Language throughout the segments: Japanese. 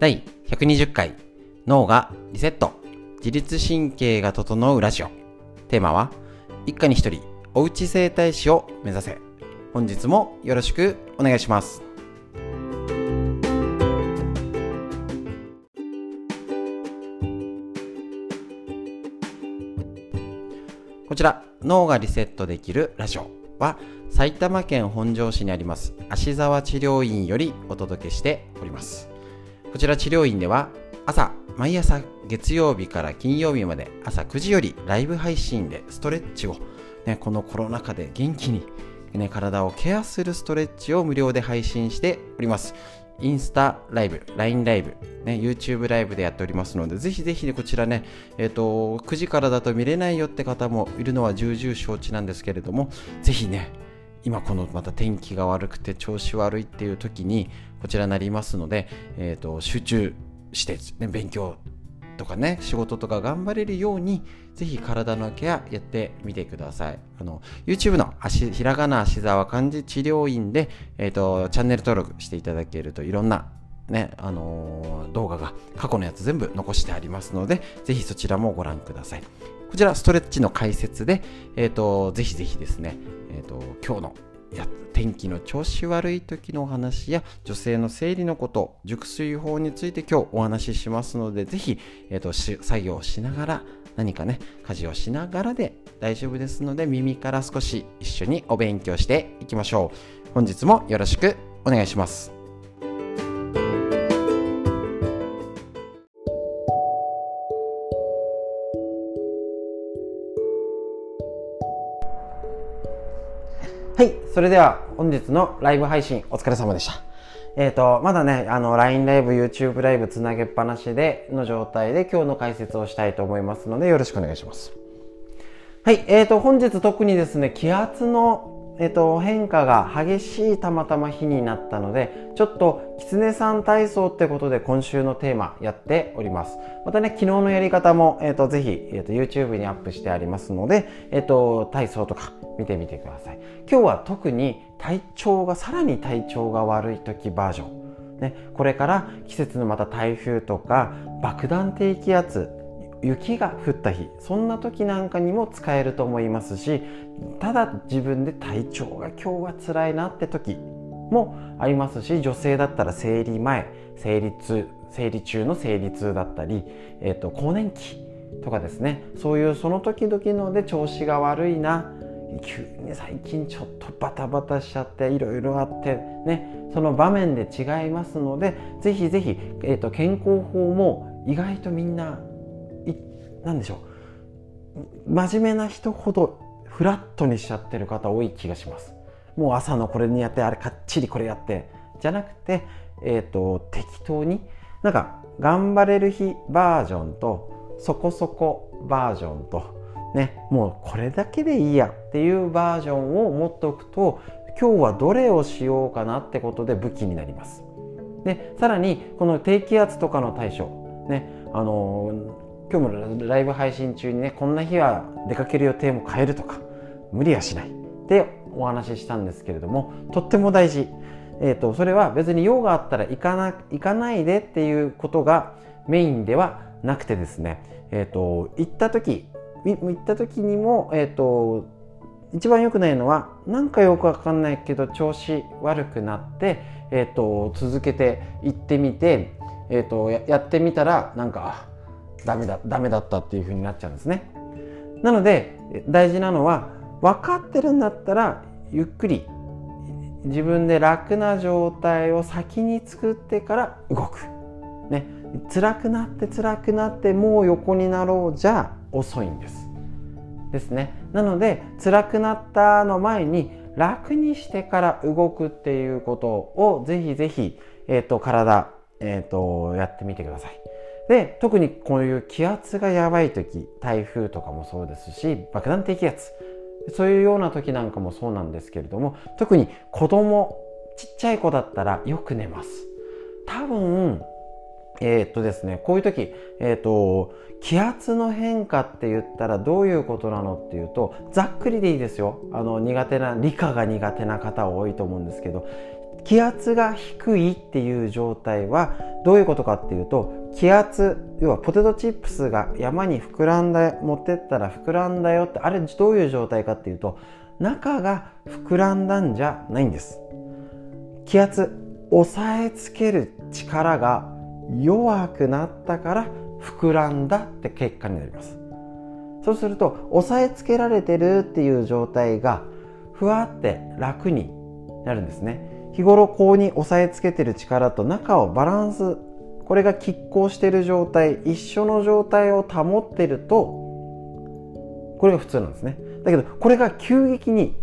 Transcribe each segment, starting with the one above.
第120回脳がリセット。自律神経が整うラジオ。テーマは一家に一人おうち整体師を目指せ。本日もよろしくお願いします。こちら脳がリセットできるラジオは埼玉県本庄市にあります芦沢治療院よりお届けしております。こちら治療院では朝毎朝月曜日から金曜日まで朝9時よりライブ配信でストレッチを、ね、このコロナ禍で元気に、ね、体をケアするストレッチを無料で配信しております。インスタライブ、LINE ライブ、ね、YouTube ライブでやっておりますので、ぜひぜひね、こちらね、え、ー、と、9時からだと見れないよって方もいるのは重々承知なんですけれども、ぜひね、今このまた天気が悪くて調子悪いっていう時にこちらになりますので、えーと、集中して、ね、勉強とかね仕事とか頑張れるようにぜひ体のケアやってみてくださいあの YouTube の足ひらがな足沢漢字治療院で、えーと、チャンネル登録していただけるといろんなね、あのー、動画が過去のやつ全部残してありますので、ぜひそちらもご覧ください。こちらストレッチの解説で、えっ、ー、と、ぜひぜひですね、えっ、ー、と、今日のや天気の調子悪い時のお話や女性の生理のこと熟睡法について今日お話ししますので是非、えーと、作業しながら何かね家事をしながらで大丈夫ですので耳から少し一緒にお勉強していきましょう。本日もよろしくお願いします。はい。それでは本日のライブ配信お疲れ様でした。えっ、ー、と、まだね、あの、LINE ライブ、YouTube ライブつなげっぱなしでの状態で今日の解説をしたいと思いますのでよろしくお願いします。はい。えっ、ー、と、本日特にですね、気圧のえっと、変化が激しいたまたま日になったので、ちょっと、きつねさん体操ってことで今週のテーマやっております。またね、昨日のやり方も、えっと、ぜひ、えっと、YouTube にアップしてありますので、えっと、体操とか見てみてください。今日は特に体調が、さらに体調が悪い時バージョン。ね、これから季節のまた台風とか爆弾低気圧雪が降った日そんな時なんかにも使えると思いますしただ自分で体調が今日は辛いなって時もありますし女性だったら生理前生理痛生理中の生理痛だったり、えーと、更年期とかですねそういうその時々ので調子が悪いな急に最近ちょっとバタバタしちゃっていろいろあってねその場面で違いますのでぜひぜひ、えーと健康法も意外とみんな何でしょう。真面目な人ほどフラットにしちゃってる方多い気がします。もう朝のこれにやってあれかっちりこれやって。じゃなくて、えーと、適当になんか頑張れる日バージョンとそこそこバージョンとねもうこれだけでいいやっていうバージョンを持っておくと今日はどれをしようかなってことで武器になります。でさらにこの低気圧とかの対処ねあの今日もライブ配信中にねこんな日は出かける予定も変えるとか無理はしない。ってお話ししたんですけれどもとっても大事、えーと、それは別に用があったら行かな行かないでっていうことがメインではなくてですね、えーと、行った時行った時にも、えーと、一番良くないのは何かよくわかんないけど調子悪くなって、えー、と続けて行ってみて、えー、とやってみたらなんかダメだダメだったっていう風になっちゃうんですね。なので大事なのは分かってるんだったらゆっくり自分で楽な状態を先に作ってから動く。ね。辛くなって辛くなってもう横になろうじゃ遅いんです。ですね。なので辛くなったの前に楽にしてから動くっていうことをぜひぜひ、えーと、体、えーとやってみてください。で特にこういう気圧がやばい時台風とかもそうですし爆弾低気圧そういうような時なんかもそうなんですけれども特に子供ちっちゃい子だったらよく寝ます。多分えー、っとですねこういう時、えー、っと気圧の変化って言ったらどういうことなのっていうとざっくりでいいですよ。あの苦手な理科が苦手な方多いと思うんですけど気圧が低いっていう状態はどういうことかっていうと気圧要はポテトチップスが山に膨らんだ持ってったら膨らんだよってあれどういう状態かっていうと中が膨らんだんじゃないんです。気圧押さえつける力が弱くなったから膨らんだって結果になります。そうすると押さえつけられてるっていう状態がふわって楽になるんですね。日頃こうに押さえつけてる力と中をバランスこれが拮抗している状態一緒の状態を保っているとこれが普通なんですね。だけどこれが急激に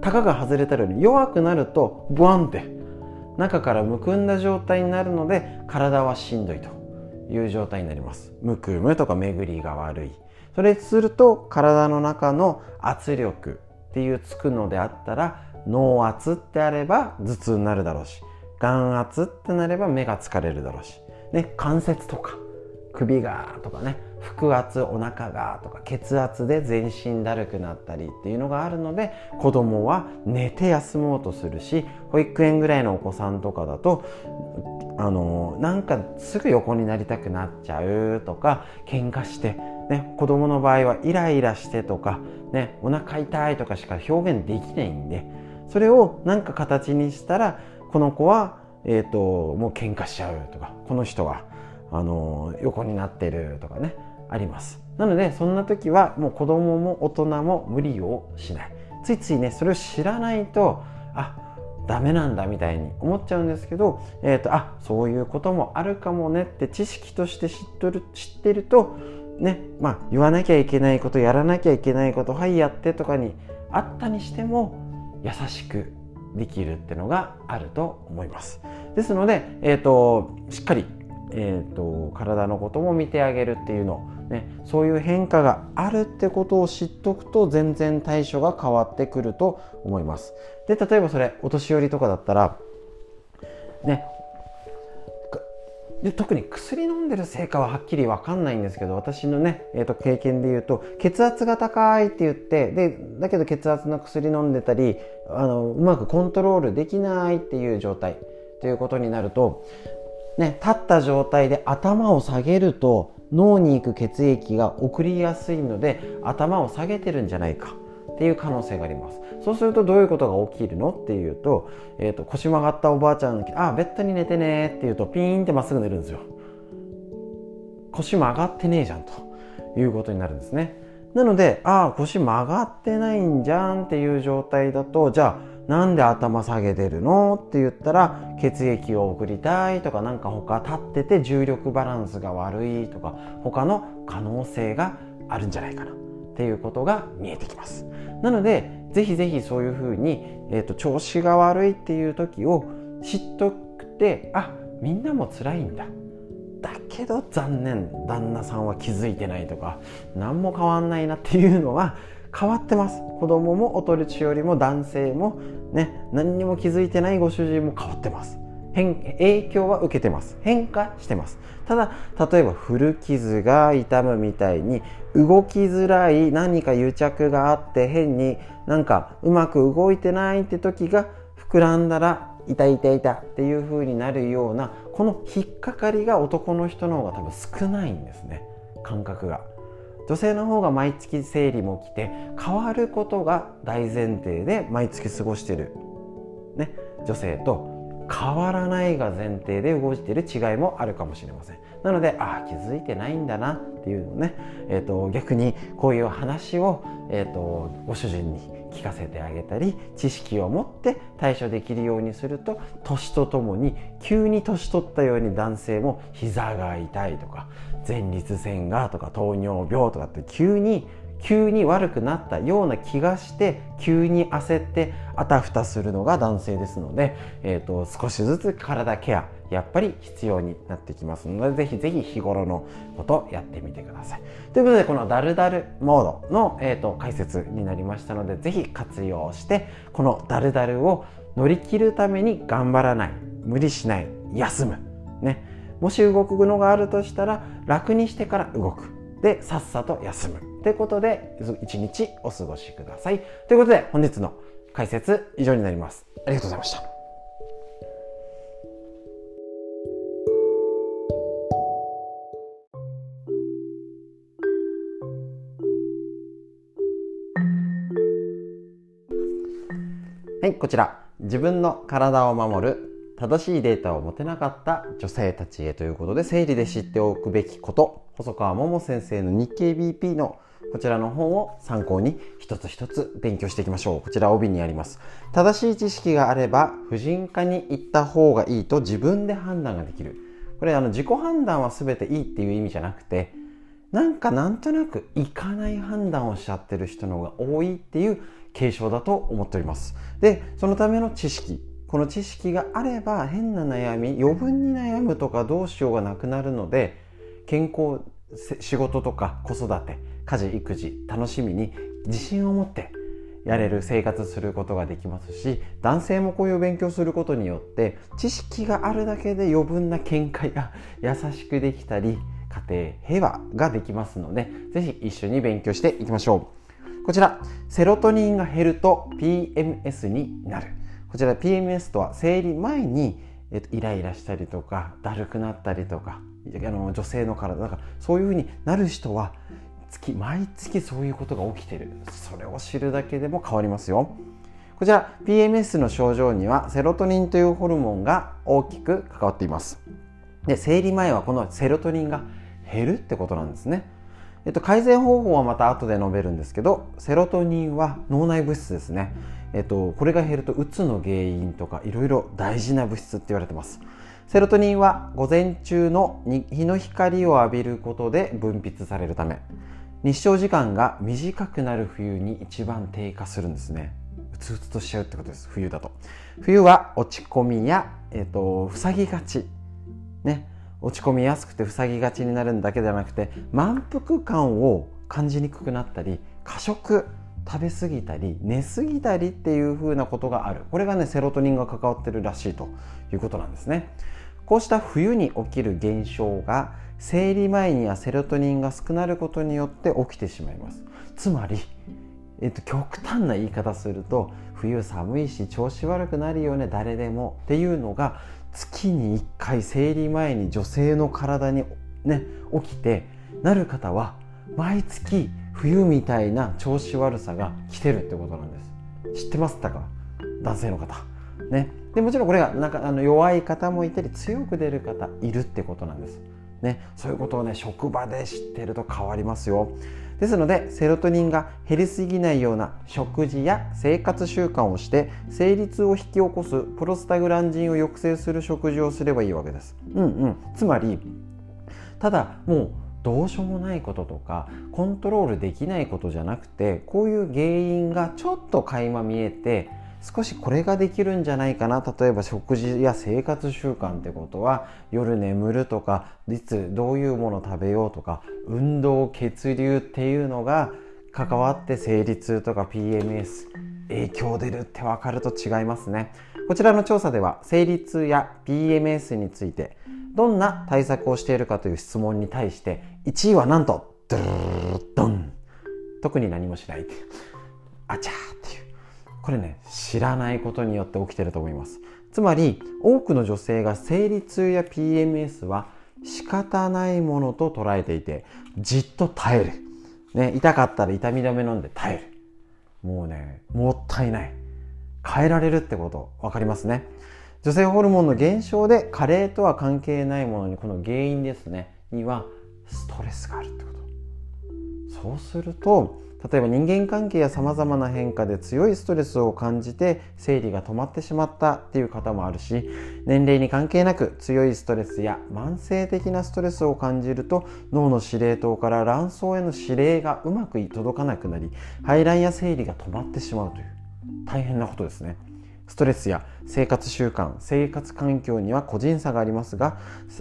たかが外れたように弱くなるとブワンって中からむくんだ状態になるので体はしんどいという状態になります。むくむとか巡りが悪い。それすると体の中の圧力っていうつくのであったら脳圧ってあれば頭痛になるだろうし眼圧ってなれば目が疲れるだろうし、ね、関節とか首がとかね腹圧お腹がとか血圧で全身だるくなったりっていうのがあるので子供は寝て休もうとするし保育園ぐらいのお子さんとかだとあのなんかすぐ横になりたくなっちゃうとか喧嘩して、ね、子供の場合はイライラしてとか、ね、お腹痛いとかしか表現できないんでそれを何か形にしたらこの子は、えーと、もう喧嘩しちゃうとかこの人はあの横になってるとかねあります。なのでそんな時はもう子供も大人も無理をしない。ついついねそれを知らないとあダメなんだみたいに思っちゃうんですけど、えーと、あそういうこともあるかもねって知識として知っとる知ってるとねまあ言わなきゃいけないことやらなきゃいけないことはいやってとかにあったにしても優しくできるってのがあると思います。ですので、えーと、しっかり、えーと、体のことも見てあげるっていうの、ね、そういう変化があるってことを知っとくと全然対処が変わってくると思います。で例えばそれお年寄りとかだったらねで特に薬飲んでるせいかははっきり分かんないんですけど私のね、えー、と経験で言うと血圧が高いって言ってでだけど血圧の薬飲んでたりあのうまくコントロールできないっていう状態ということになると、ね、立った状態で頭を下げると脳に行く血液が送りやすいので頭を下げてるんじゃないか。っていう可能性があります。そうするとどういうことが起きるのっていうと,、えーと、腰曲がったおばあちゃんああベッドに寝てねって言うとピーンってまっすぐ寝るんですよ。腰曲がってねえじゃんと。いうことになるんですね。なのでああ腰曲がってないんじゃんっていう状態だとじゃあなんで頭下げてるの？って言ったら血液を送りたいとかなんか他立ってて重力バランスが悪いとか他の可能性があるんじゃないかなっていうことが見えてきます。なのでぜひぜひそういうふうに、えーと、調子が悪いっていう時を知っとくてあみんなも辛いんだ。だけど残念。旦那さんは気づいてないとか何も変わんないなっていうのは変わってます。子供もお年寄りも男性もね何にも気づいてないご主人も変わってます。変影響は受けてます。変化してます。ただ例えば古傷が痛むみたいに動きづらい何か癒着があって変になんかうまく動いてないって時が膨らんだら痛い痛い痛っていう風になるようなこの引っかかりが男の人の方が多分少ないんですね。感覚が。女性の方が毎月生理も来て変わることが大前提で毎月過ごしてる、ね、女性と変わらないが前提で動いている違いもあるかもしれません。なのでああ気づいてないんだなっていうのをね、えーと、逆にこういう話を、えーと、ご主人に聞かせてあげたり知識を持って対処できるようにすると年とともに急に年取ったように男性も膝が痛いとか前立腺がとか糖尿病とかって急に急に悪くなったような気がして急に焦ってあたふたするのが男性ですので、えーと、少しずつ体ケアやっぱり必要になってきますのでぜひぜひ日頃のことやってみてください。ということでこのダルダルモードの、えーと、解説になりましたのでぜひ活用してこのダルダルを乗り切るために頑張らない無理しない休むね。もし動くのがあるとしたら楽にしてから動く。でさっさと休む。といことで、一日お過ごしください。ということで、本日の解説以上になります。ありがとうございました。はい、こちら。自分の体を守る正しいデータを持てなかった女性たちへということで、生理で知っておくべきこと、細川桃先生の日経 BP のこちらの本を参考に一つ一つ勉強していきましょう。こちら帯にあります。正しい知識があれば婦人科に行った方がいいと自分で判断ができる。これあの自己判断は全ていいっていう意味じゃなくてなんかなんとなくいかない判断をしちゃってる人の方が多いっていう継承だと思っております。で、そのための知識。この知識があれば変な悩み、余分に悩むとかどうしようがなくなるので、健康、仕事とか子育て、家事、育児、楽しみに自信を持ってやれる生活することができますし男性もこういう勉強することによって知識があるだけで余分な見解が優しくできたり家庭平和ができますのでぜひ一緒に勉強していきましょう。こちらセロトニンが減ると PMS になる。こちら PMS とは生理前に、えっと、イライラしたりとかだるくなったりとかあの女性の体だからそういうふうになる人は月毎月そういうことが起きてる。それを知るだけでも変わりますよ。こちら PMS の症状にはセロトニンというホルモンが大きく関わっています。で生理前はこのセロトニンが減るってことなんですね。えっと、改善方法はまた後で述べるんですけどセロトニンは脳内物質ですね、えっと、これが減るとうつの原因とかいろいろ大事な物質って言われてます。セロトニンは午前中の日の光を浴びることで分泌されるため。日照時間が短くなる冬に一番低下するんですね。うつうつとしちゃうってことです。冬だと。冬は落ち込みや、えっと、塞ぎがち。ね。落ち込みやすくて塞ぎがちになるんだけではなくて満腹感を感じにくくなったり過食食べ過ぎたり寝過ぎたりっていう風なことがある。これがねセロトニンが関わってるらしいということなんですね。こうした冬に起きる現象が生理前にはセロトニンが少なることによって起きてしまいます。つまり、えっと、極端な言い方すると冬寒いし調子悪くなるよね誰でもっていうのが月に1回生理前に女性の体にね起きてなる方は毎月冬みたいな調子悪さが来てるってことなんです。知ってますか？男性の方。ね。でもちろんこれがなんかあの弱い方もいたり強く出る方いるってことなんです。ね。そういうことをね職場で知ってると変わりますよ。ですのでセロトニンが減りすぎないような食事や生活習慣をして生理痛を引き起こすプロスタグランジンを抑制する食事をすればいいわけです。うんうん、つまりただもうどうしようもないこととかコントロールできないことじゃなくてこういう原因がちょっと垣間見えて少しこれができるんじゃないかな。例えば食事や生活習慣ってことは夜眠るとかいつどういうもの食べようとか運動血流っていうのが関わって生理痛とか PMS 影響出るって分かると違いますね。こちらの調査では生理痛や PMS についてどんな対策をしているかという質問に対して1位はなんとドゥルルドン特に何もしないあちゃーっていうこれね知らないことによって起きてると思います。つまり多くの女性が生理痛や PMS は仕方ないものと捉えていてじっと耐える、ね、痛かったら痛み止め飲んで耐える。もうねもったいない。変えられるってこと分かりますね。女性ホルモンの減少で加齢とは関係ないものにこの原因ですねにはストレスがあるってこと。そうすると例えば人間関係やさまざまな変化で強いストレスを感じて生理が止まってしまったっていう方もあるし年齢に関係なく強いストレスや慢性的なストレスを感じると脳の司令塔から卵巣への指令がうまく届かなくなり排卵や生理が止まってしまうという大変なことですね。ストレスや生活習慣生活環境には個人差がありますが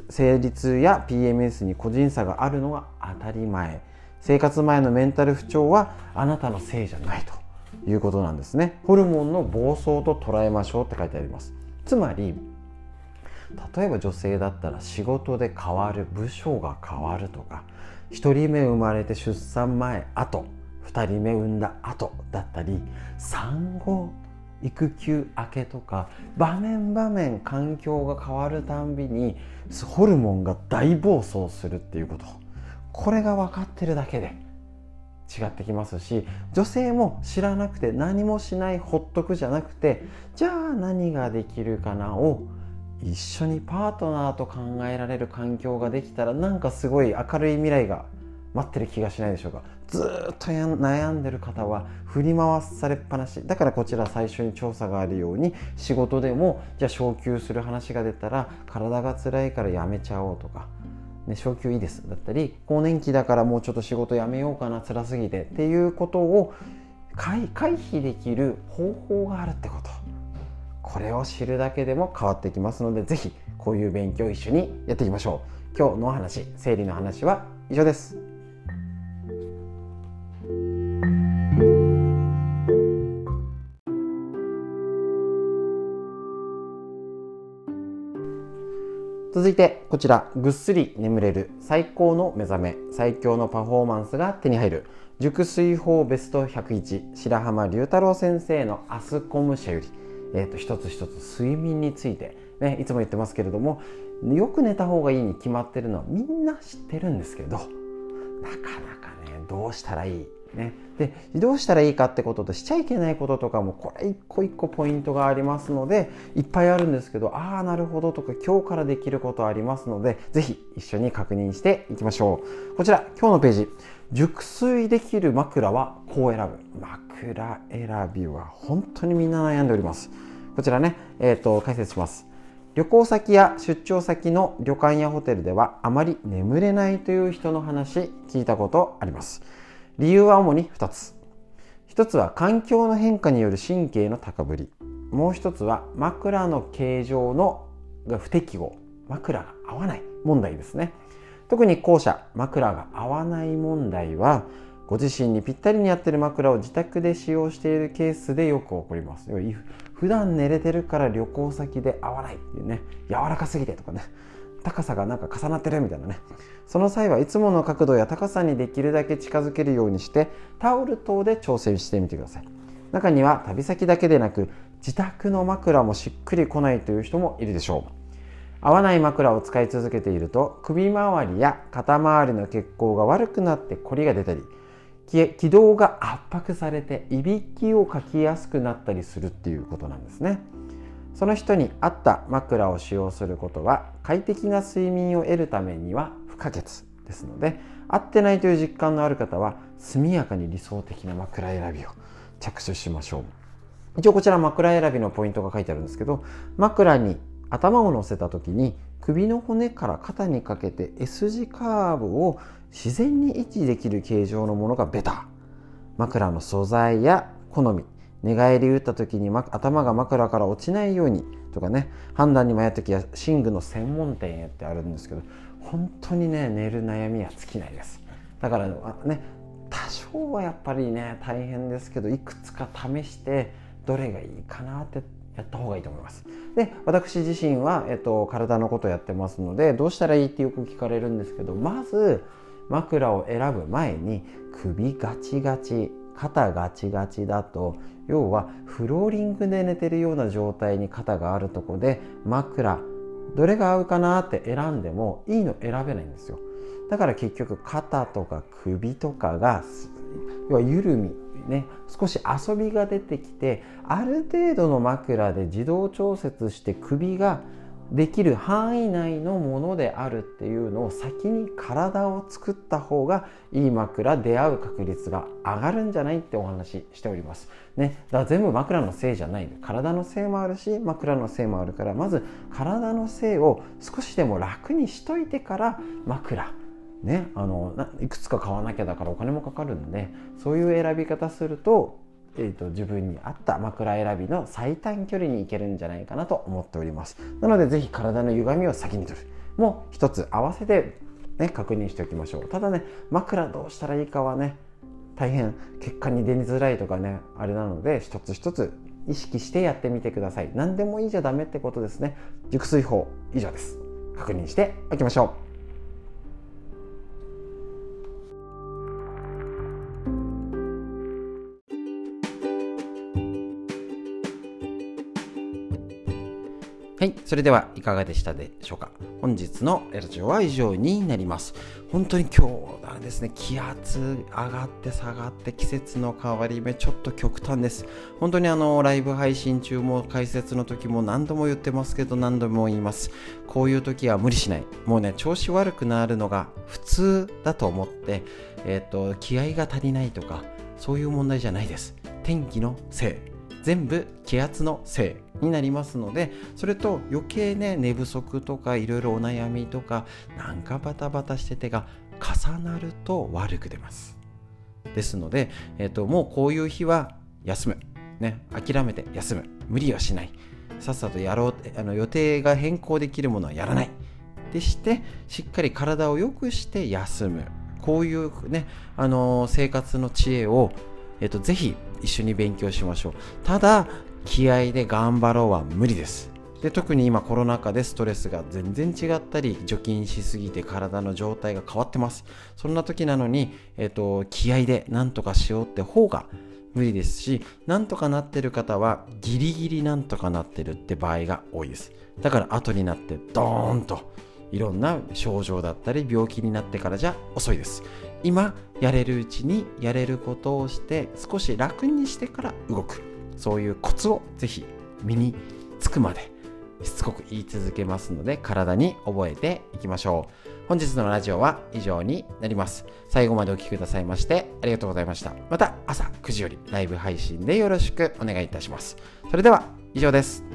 生理痛や PMS に個人差があるのは当たり前生活前のメンタル不調はあなたのせいじゃないということなんですね。ホルモンの暴走と捉えましょうって書いてあります。つまり例えば女性だったら仕事で変わる部署が変わるとか1人目生まれて出産前後2人目産んだ後だったり産後育休明けとか場面場面環境が変わるたんびにホルモンが大暴走するっていうこと。これが分かってるだけで違ってきますし女性も知らなくて何もしないほっとくじゃなくてじゃあ何ができるかなを一緒にパートナーと考えられる環境ができたらなんかすごい明るい未来が待ってる気がしないでしょうか。ずっと悩んでる方は振り回されっぱなし。だからこちら最初に調査があるように仕事でもじゃあ昇給する話が出たら体が辛いからやめちゃおうとか、ね、昇給いいですだったり更年期だからもうちょっと仕事辞めようかな辛すぎてっていうことを回避できる方法があるってこと。これを知るだけでも変わってきますので是非こういう勉強を一緒にやっていきましょう。今日のお話生理の話は以上です。続いてこちらぐっすり眠れる最高の目覚め最強のパフォーマンスが手に入る。熟睡法ベスト101白浜龍太郎先生のアスコム社より、えーと、一つ一つ睡眠について、ね、いつも言ってますけれどもよく寝た方がいいに決まってるのはみんな知ってるんですけどなかなかねどうしたらいい？ね、でどうしたらいいかってこととしちゃいけないこととかもこれ一個一個ポイントがありますのでいっぱいあるんですけどああなるほどとか今日からできることありますので是非一緒に確認していきましょう。こちら今日のページ。熟睡できる枕はこう選ぶ。枕選びは本当にみんな悩んでおります。こちらね、えーと解説します。旅行先や出張先の旅館やホテルではあまり眠れないという人の話聞いたことあります。理由は主に2つ。1つは環境の変化による神経の高ぶり。もう1つは枕の形状の不適合。枕が合わない。問題ですね。特に後者枕が合わない問題はご自身にぴったりに合ってる枕を自宅で使用しているケースでよく起こります。普段寝れてるから旅行先で合わないっていうね。柔らかすぎてとかね。高さがなんか重なってるみたいなね。その際はいつもの角度や高さにできるだけ近づけるようにしてタオル等で調整してみてください。中には旅先だけでなく自宅の枕もしっくりこないという人もいるでしょう。合わない枕を使い続けていると首周りや肩周りの血行が悪くなってコリが出たり気道が圧迫されていびきをかきやすくなったりするっていうことなんですね。その人に合った枕を使用することは快適な睡眠を得るためには不可欠ですので合ってないという実感のある方は速やかに理想的な枕選びを着手しましょう。一応こちら枕選びのポイントが書いてあるんですけど枕に頭を乗せた時に首の骨から肩にかけて S 字カーブを自然に維持できる形状のものがベタ。枕の素材や好み寝返り打った時に頭が枕から落ちないようにとかね判断に迷う時は寝具の専門店へってあるんですけど本当にね寝る悩みは尽きないです。だからね多少はやっぱりね大変ですけどいくつか試してどれがいいかなってやった方がいいと思います。で私自身は、えっと、体のことやってますのでどうしたらいいってよく聞かれるんですけどまず枕を選ぶ前に首ガチガチ肩ガチガチだと要はフローリングで寝てるような状態に肩があるとこで枕どれが合うかなって選んでもいいの選べないんですよ。だから結局肩とか首とかが要は緩みね少し遊びが出てきてある程度の枕で自動調節して首ができる範囲内のものであるっていうのを先に体を作った方がいい枕出会う確率が上がるんじゃないってお話しております。ね、だから全部枕のせいじゃない体のせいもあるし枕のせいもあるからまず体のせいを少しでも楽にしといてから枕ね、あのいくつか買わなきゃだからお金もかかるんでそういう選び方するとえーと、自分に合った枕選びの最短距離に行けるんじゃないかなと思っております。なのでぜひ体の歪みを先に取る。もう一つ合わせて、ね、確認しておきましょう。ただね枕どうしたらいいかはね大変結果に出にづらいとかねあれなので一つ一つ意識してやってみてください。何でもいいじゃダメってことですね。熟睡法以上です。確認しておきましょう。はい、それではいかがでしたでしょうか？本日のラジオは以上になります。本当に今日はですね、気圧上がって下がって季節の変わり目ちょっと極端です。本当にあの、ライブ配信中も解説の時も何度も言ってますけど何度も言います。こういう時は無理しない。もうね、調子悪くなるのが普通だと思って、えっ、ー、と、気合が足りないとか、そういう問題じゃないです。天気のせい。全部気圧のせいになりますのでそれと余計ね寝不足とかいろいろお悩みとかなんかバタバタしててが重なると悪く出ます。ですので、えーと、もうこういう日は休む、ね、諦めて休む。無理はしない。さっさとやろう。あの予定が変更できるものはやらない。でしてしっかり体を良くして休む。こういうね、あのー、生活の知恵をえっと、ぜひ一緒に勉強しましょう。ただ、気合で頑張ろうは無理です。で特に今コロナ禍でストレスが全然違ったり除菌しすぎて体の状態が変わってますそんな時なのに、えっと、気合で何とかしようって方が無理ですしなんとかなってる方はギリギリなんとかなってるって場合が多いですだから後になってドーンといろんな症状だったり病気になってからじゃ遅いです今やれるうちにやれることをして少し楽にしてから動く。そういうコツをぜひ身につくまでしつこく言い続けますので体に覚えていきましょう。本日のラジオは以上になります。最後までお聴きくださいましてありがとうございました。また朝9時よりライブ配信でよろしくお願いいたします。それでは以上です。